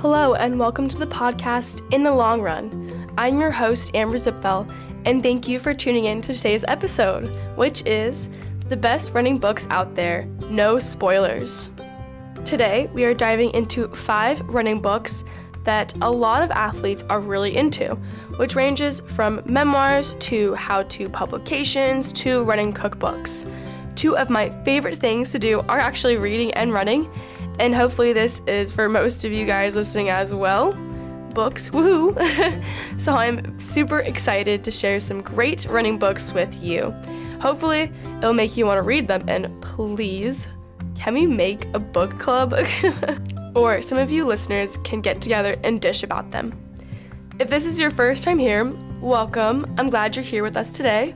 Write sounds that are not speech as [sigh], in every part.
Hello, and welcome to the podcast In the Long Run. I'm your host, Amber Zipfel, and thank you for tuning in to today's episode, which is the best running books out there, no spoilers. Today, we are diving into five running books that a lot of athletes are really into, which ranges from memoirs to how to publications to running cookbooks. Two of my favorite things to do are actually reading and running, and hopefully, this is for most of you guys listening as well. Books, woohoo! [laughs] so, I'm super excited to share some great running books with you. Hopefully, it'll make you want to read them, and please, can we make a book club? [laughs] or some of you listeners can get together and dish about them. If this is your first time here, welcome. I'm glad you're here with us today.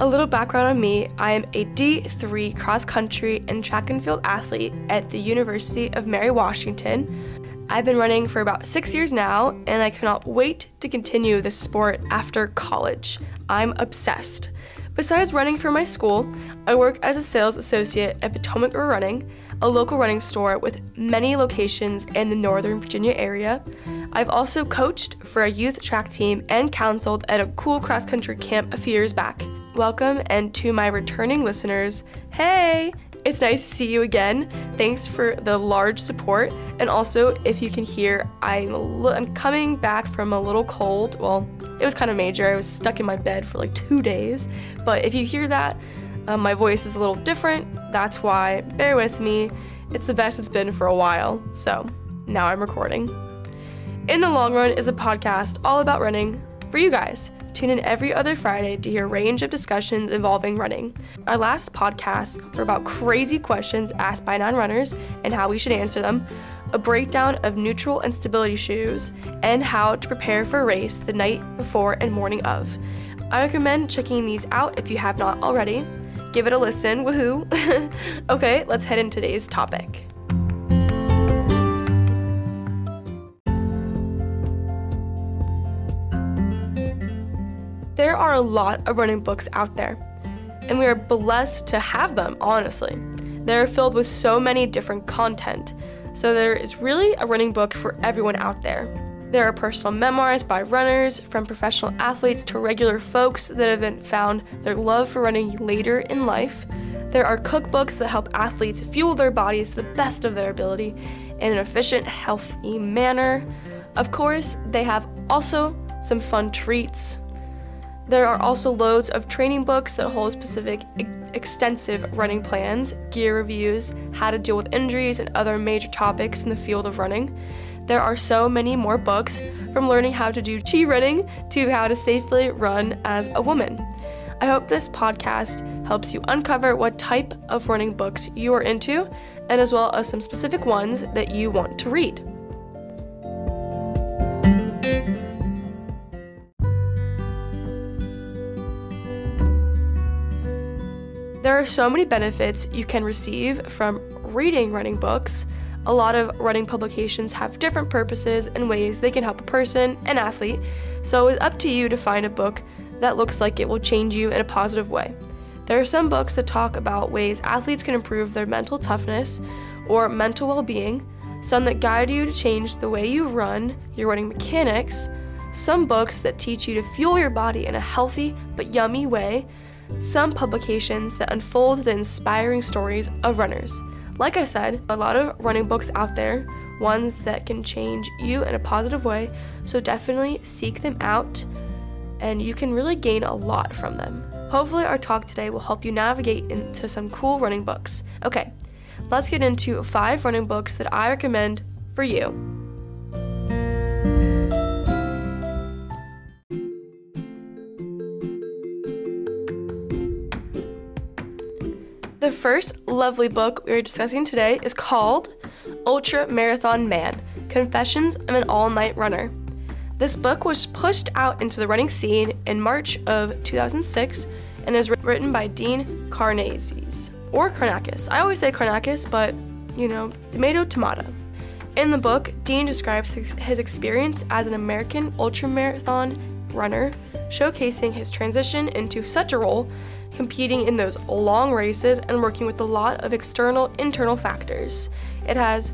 A little background on me I am a D3 cross country and track and field athlete at the University of Mary Washington. I've been running for about six years now, and I cannot wait to continue this sport after college. I'm obsessed. Besides running for my school, I work as a sales associate at Potomac River Running, a local running store with many locations in the Northern Virginia area. I've also coached for a youth track team and counseled at a cool cross country camp a few years back. Welcome, and to my returning listeners, hey! It's nice to see you again. Thanks for the large support. And also, if you can hear, I'm, li- I'm coming back from a little cold. Well, it was kind of major. I was stuck in my bed for like two days. But if you hear that, um, my voice is a little different. That's why. Bear with me. It's the best it's been for a while. So now I'm recording. In the Long Run is a podcast all about running for you guys. Tune in every other Friday to hear a range of discussions involving running. Our last podcasts were about crazy questions asked by non runners and how we should answer them, a breakdown of neutral and stability shoes, and how to prepare for a race the night before and morning of. I recommend checking these out if you have not already. Give it a listen, woohoo! [laughs] okay, let's head into today's topic. There are a lot of running books out there, and we are blessed to have them, honestly. They're filled with so many different content, so there is really a running book for everyone out there. There are personal memoirs by runners, from professional athletes to regular folks that have found their love for running later in life. There are cookbooks that help athletes fuel their bodies to the best of their ability in an efficient, healthy manner. Of course, they have also some fun treats there are also loads of training books that hold specific, extensive running plans, gear reviews, how to deal with injuries, and other major topics in the field of running. There are so many more books, from learning how to do Chi running to how to safely run as a woman. I hope this podcast helps you uncover what type of running books you are into, and as well as some specific ones that you want to read. There are so many benefits you can receive from reading running books. A lot of running publications have different purposes and ways they can help a person, an athlete, so it's up to you to find a book that looks like it will change you in a positive way. There are some books that talk about ways athletes can improve their mental toughness or mental well being, some that guide you to change the way you run, your running mechanics, some books that teach you to fuel your body in a healthy but yummy way, some publications that unfold the inspiring stories of runners. Like I said, a lot of running books out there, ones that can change you in a positive way, so definitely seek them out and you can really gain a lot from them. Hopefully, our talk today will help you navigate into some cool running books. Okay, let's get into five running books that I recommend for you. First lovely book we are discussing today is called Ultra Marathon Man Confessions of an All Night Runner. This book was pushed out into the running scene in March of 2006 and is written by Dean Karnazes, or Karnakis. I always say Karnakis, but you know, tomato, tomato. In the book, Dean describes his experience as an American ultramarathon runner, showcasing his transition into such a role competing in those long races and working with a lot of external internal factors. It has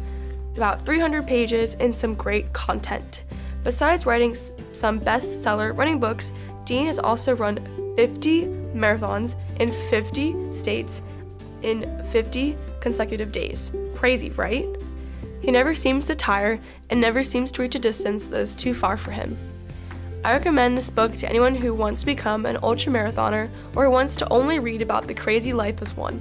about 300 pages and some great content. Besides writing some bestseller running books, Dean has also run 50 marathons in 50 states in 50 consecutive days. Crazy, right? He never seems to tire and never seems to reach a distance that is too far for him. I recommend this book to anyone who wants to become an ultramarathoner or wants to only read about the crazy life as one.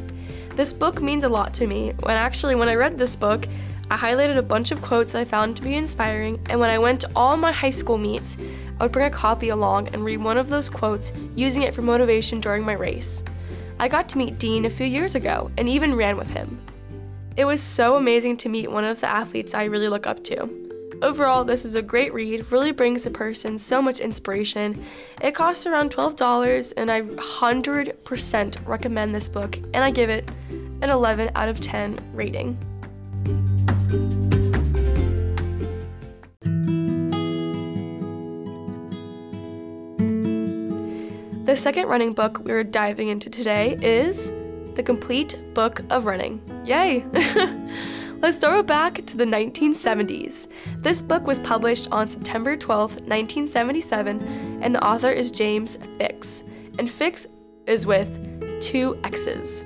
This book means a lot to me. When actually when I read this book, I highlighted a bunch of quotes I found to be inspiring, and when I went to all my high school meets, I would bring a copy along and read one of those quotes, using it for motivation during my race. I got to meet Dean a few years ago and even ran with him. It was so amazing to meet one of the athletes I really look up to. Overall, this is a great read, really brings a person so much inspiration. It costs around $12, and I 100% recommend this book, and I give it an 11 out of 10 rating. The second running book we're diving into today is The Complete Book of Running. Yay! [laughs] Let's throw it back to the 1970s. This book was published on September 12, 1977, and the author is James Fixx. And Fixx is with two X's.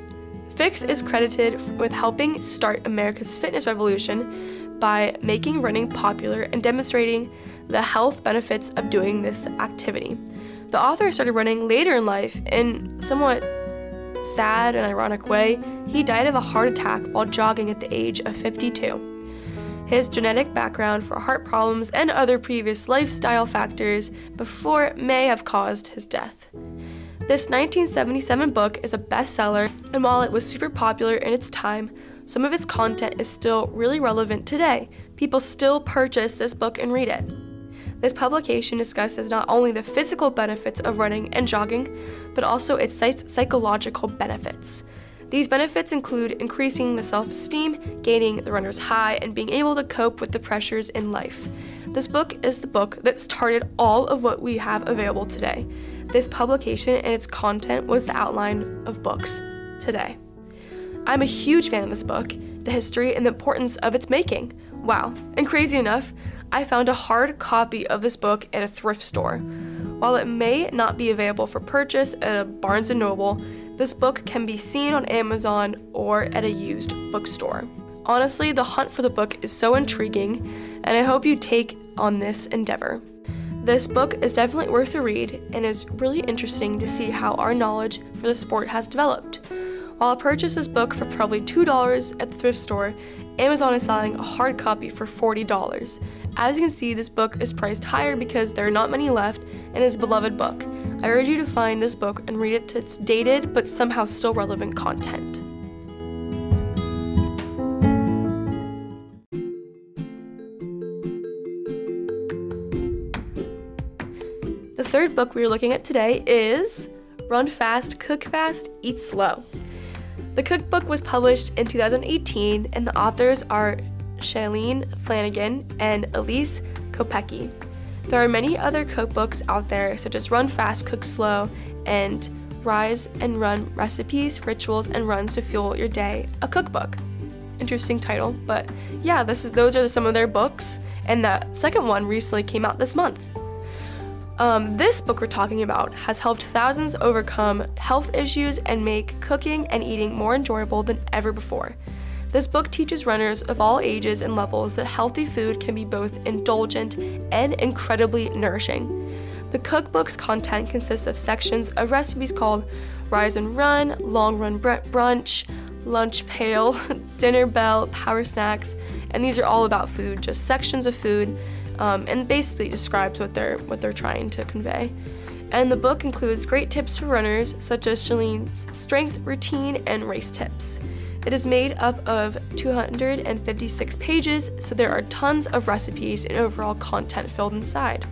Fixx is credited with helping start America's fitness revolution by making running popular and demonstrating the health benefits of doing this activity. The author started running later in life in somewhat sad and ironic way. He died of a heart attack while jogging at the age of 52. His genetic background for heart problems and other previous lifestyle factors before may have caused his death. This 1977 book is a bestseller, and while it was super popular in its time, some of its content is still really relevant today. People still purchase this book and read it. This publication discusses not only the physical benefits of running and jogging, but also its psychological benefits. These benefits include increasing the self esteem, gaining the runner's high, and being able to cope with the pressures in life. This book is the book that started all of what we have available today. This publication and its content was the outline of books today. I'm a huge fan of this book, the history and the importance of its making. Wow, and crazy enough, I found a hard copy of this book at a thrift store. While it may not be available for purchase at a Barnes & Noble, this book can be seen on Amazon or at a used bookstore. Honestly, the hunt for the book is so intriguing, and I hope you take on this endeavor. This book is definitely worth a read and is really interesting to see how our knowledge for the sport has developed. While I purchased this book for probably $2 at the thrift store, Amazon is selling a hard copy for $40. As you can see, this book is priced higher because there are not many left and is a beloved book. I urge you to find this book and read it to its dated but somehow still relevant content. The third book we are looking at today is Run Fast, Cook Fast, Eat Slow. The cookbook was published in 2018, and the authors are Shalane Flanagan and Elise Kopecky. There are many other cookbooks out there, such as Run Fast, Cook Slow, and Rise and Run Recipes, Rituals, and Runs to Fuel Your Day, a cookbook. Interesting title, but yeah, this is those are some of their books, and the second one recently came out this month. Um, this book we're talking about has helped thousands overcome health issues and make cooking and eating more enjoyable than ever before. This book teaches runners of all ages and levels that healthy food can be both indulgent and incredibly nourishing. The cookbook's content consists of sections of recipes called Rise and Run, Long Run Brunch, Lunch Pail, [laughs] Dinner Bell, Power Snacks, and these are all about food, just sections of food um, and basically describes what they're what they're trying to convey. And the book includes great tips for runners, such as Shalane's strength routine and race tips. It is made up of 256 pages, so there are tons of recipes and overall content filled inside.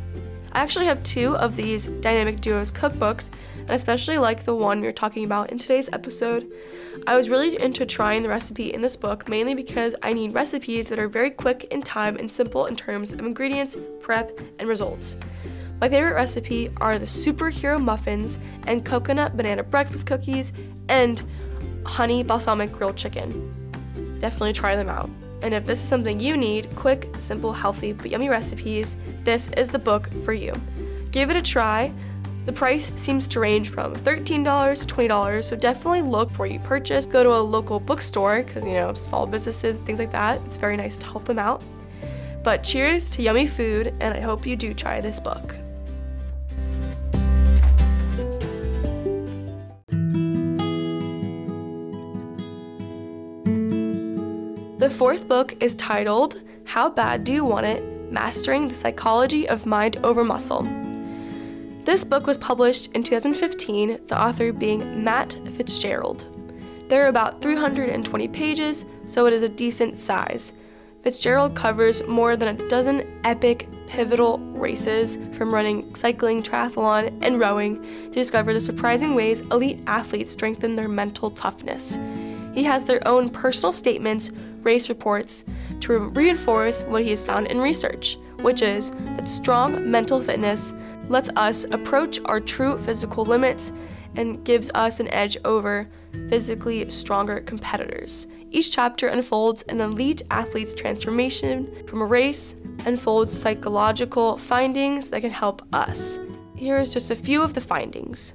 I actually have two of these Dynamic Duos cookbooks, and I especially like the one we're talking about in today's episode. I was really into trying the recipe in this book mainly because I need recipes that are very quick in time and simple in terms of ingredients, prep, and results. My favorite recipe are the superhero muffins and coconut banana breakfast cookies and honey balsamic grilled chicken. Definitely try them out. And if this is something you need quick, simple, healthy, but yummy recipes this is the book for you. Give it a try. The price seems to range from $13 to $20, so definitely look before you purchase. Go to a local bookstore because, you know, small businesses, things like that. It's very nice to help them out. But cheers to yummy food, and I hope you do try this book. The fourth book is titled How Bad Do You Want It? Mastering the Psychology of Mind Over Muscle. This book was published in 2015, the author being Matt Fitzgerald. There are about 320 pages, so it is a decent size. Fitzgerald covers more than a dozen epic, pivotal races from running, cycling, triathlon, and rowing to discover the surprising ways elite athletes strengthen their mental toughness. He has their own personal statements race reports to reinforce what he has found in research, which is that strong mental fitness lets us approach our true physical limits and gives us an edge over physically stronger competitors. Each chapter unfolds an elite athlete's transformation from a race, unfolds psychological findings that can help us. Here is just a few of the findings.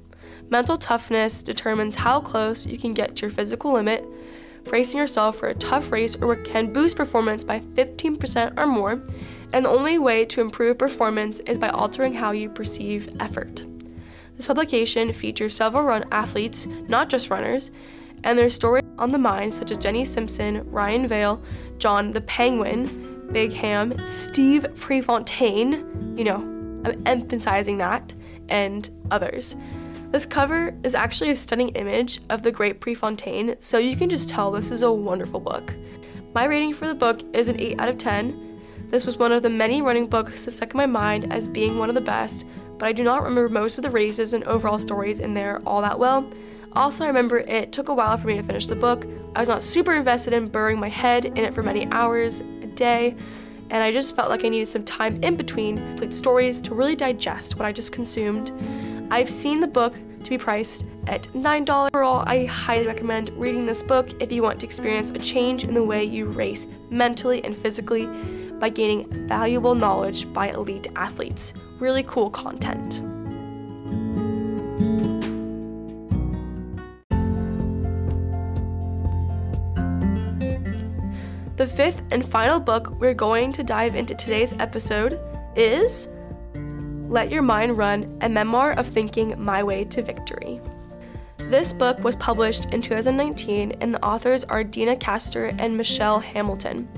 Mental toughness determines how close you can get to your physical limit, bracing yourself for a tough race or can boost performance by 15% or more, and the only way to improve performance is by altering how you perceive effort. This publication features several run athletes, not just runners, and their stories on the mind, such as Jenny Simpson, Ryan Vail, John the Penguin, Bingham, Steve Prefontaine, you know, I'm emphasizing that, and others. This cover is actually a stunning image of the great Prefontaine, so you can just tell this is a wonderful book. My rating for the book is an 8 out of 10. This was one of the many running books that stuck in my mind as being one of the best, but I do not remember most of the races and overall stories in there all that well. Also, I remember it took a while for me to finish the book. I was not super invested in burying my head in it for many hours a day, and I just felt like I needed some time in between stories to really digest what I just consumed. I've seen the book to be priced at $9. Overall, I highly recommend reading this book if you want to experience a change in the way you race mentally and physically by gaining valuable knowledge by elite athletes. Really cool content. The fifth and final book we're going to dive into today's episode is let Your Mind Run A Memoir of Thinking My Way to Victory. This book was published in 2019, and the authors are Deena Kastor and Michelle Hamilton.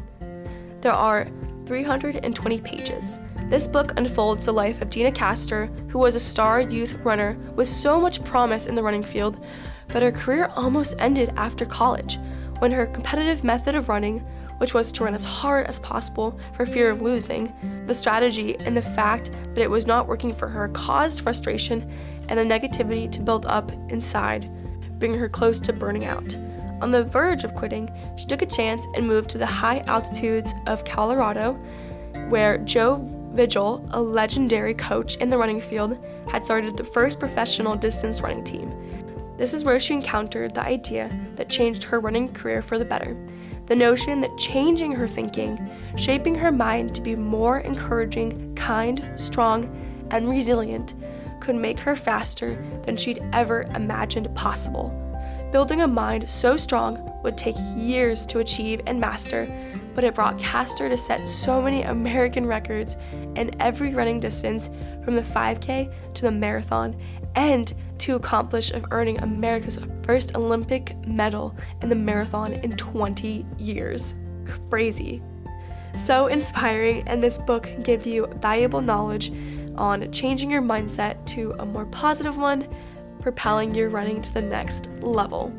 There are 320 pages. This book unfolds the life of Deena Kastor, who was a star youth runner with so much promise in the running field, but her career almost ended after college when her competitive method of running which was to run as hard as possible for fear of losing. The strategy and the fact that it was not working for her caused frustration and the negativity to build up inside, bringing her close to burning out. On the verge of quitting, she took a chance and moved to the high altitudes of Colorado, where Joe Vigil, a legendary coach in the running field, had started the first professional distance running team. This is where she encountered the idea that changed her running career for the better the notion that changing her thinking, shaping her mind to be more encouraging, kind, strong, and resilient could make her faster than she'd ever imagined possible. Building a mind so strong would take years to achieve and master, but it brought Kastor to set so many American records in every running distance from the 5K to the marathon and to accomplish of earning America's first Olympic medal in the marathon in 20 years. Crazy. So inspiring, and this book gives you valuable knowledge on changing your mindset to a more positive one, propelling your running to the next level.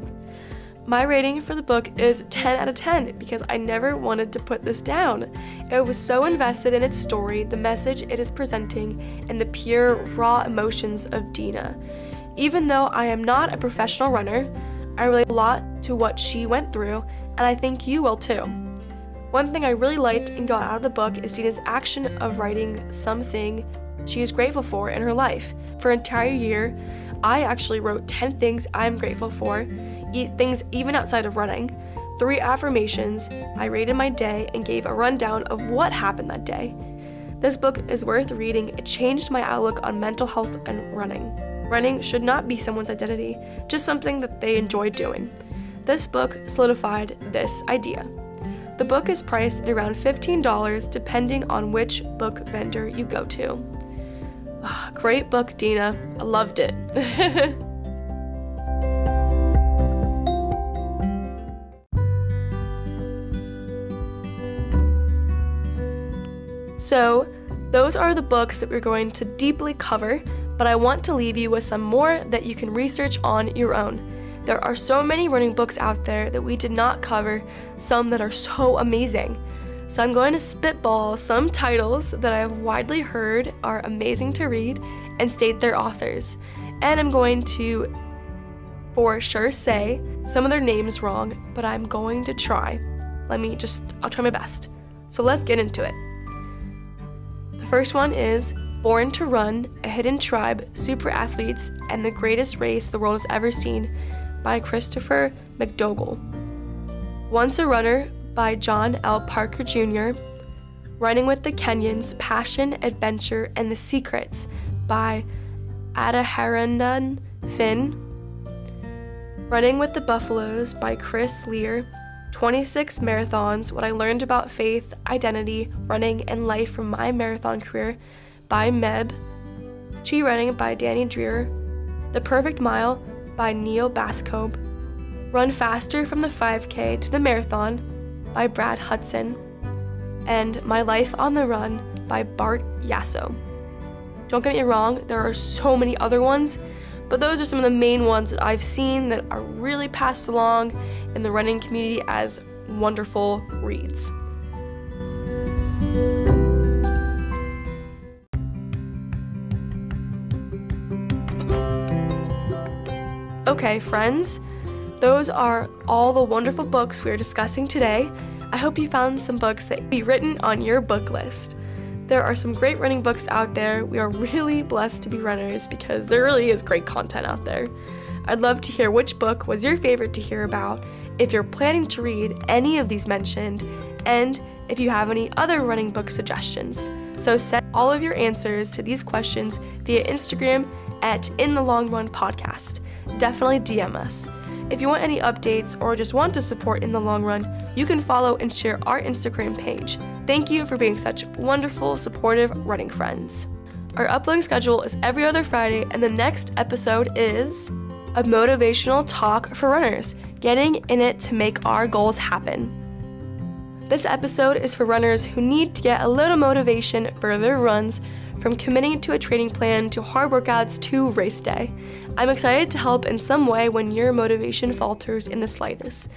My rating for the book is 10 out of 10 because I never wanted to put this down. It was so invested in its story, the message it is presenting, and the pure, raw emotions of Deena. Even though I am not a professional runner, I relate a lot to what she went through, and I think you will too. One thing I really liked and got out of the book is Deena's action of writing something she is grateful for in her life. For an entire year, I actually wrote 10 things I'm grateful for, things even outside of running. three affirmations, I rated my day, and gave a rundown of what happened that day. This book is worth reading. It changed my outlook on mental health and running. Running should not be someone's identity, just something that they enjoy doing. This book solidified this idea. The book is priced at around $15 depending on which book vendor you go to. [sighs] Great book, Deena. I loved it. [laughs] so, those are the books that we're going to deeply cover, but I want to leave you with some more that you can research on your own. There are so many running books out there that we did not cover, some that are so amazing. So I'm going to spitball some titles that I have widely heard are amazing to read and state their authors. And I'm going to for sure say some of their names wrong, but I'm going to try. Let me just, I'll try my best. So let's get into it. The first one is Born to Run A Hidden Tribe, Super Athletes, and the Greatest Race the World Has Ever Seen by Christopher McDougall. Once a Runner by John L. Parker Jr., Running with the Kenyans Passion, Adventure, and the Secrets by Adharanand Finn, Running with the Buffaloes by Chris Lear, 26 Marathons What I Learned About Faith, Identity, Running, and Life from My Marathon Career by Meb, Chi Running by Danny Dreyer, The Perfect Mile by Neil Bascope, Run Faster from the 5K to the Marathon by Brad Hudson, and My Life on the Run by Bart Yasso. Don't get me wrong, there are so many other ones, but those are some of the main ones that I've seen that are really passed along in the running community as wonderful reads. Okay, friends, those are all the wonderful books we are discussing today. I hope you found some books that be written on your book list. There are some great running books out there. We are really blessed to be runners because there really is great content out there. I'd love to hear which book was your favorite to hear about, if you're planning to read any of these mentioned, and if you have any other running book suggestions. So send all of your answers to these questions via Instagram at In the Long Run Podcast definitely DM us. If you want any updates or just want to support in the long run, you can follow and share our Instagram page. Thank you for being such wonderful, supportive running friends. Our uploading schedule is every other Friday, and the next episode is a motivational talk for runners, getting in it to make our goals happen. This episode is for runners who need to get a little motivation for their runs from committing to a training plan to hard workouts to race day. I'm excited to help in some way when your motivation falters in the slightest.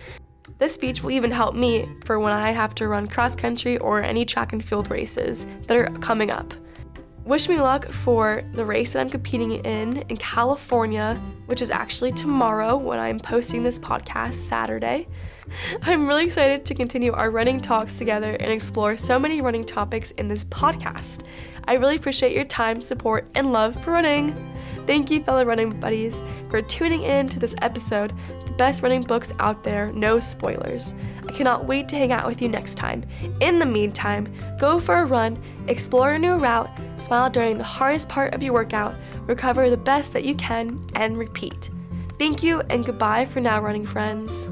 This speech will even help me for when I have to run cross country or any track and field races that are coming up. Wish me luck for the race that I'm competing in in California, which is actually tomorrow when I'm posting this podcast, Saturday. [laughs] I'm really excited to continue our running talks together and explore so many running topics in this podcast. I really appreciate your time, support, and love for running. Thank you, fellow running buddies, for tuning in to this episode, the best running books out there, no spoilers. I cannot wait to hang out with you next time. In the meantime, go for a run, explore a new route, smile during the hardest part of your workout, recover the best that you can, and repeat. Thank you and goodbye for now, running friends.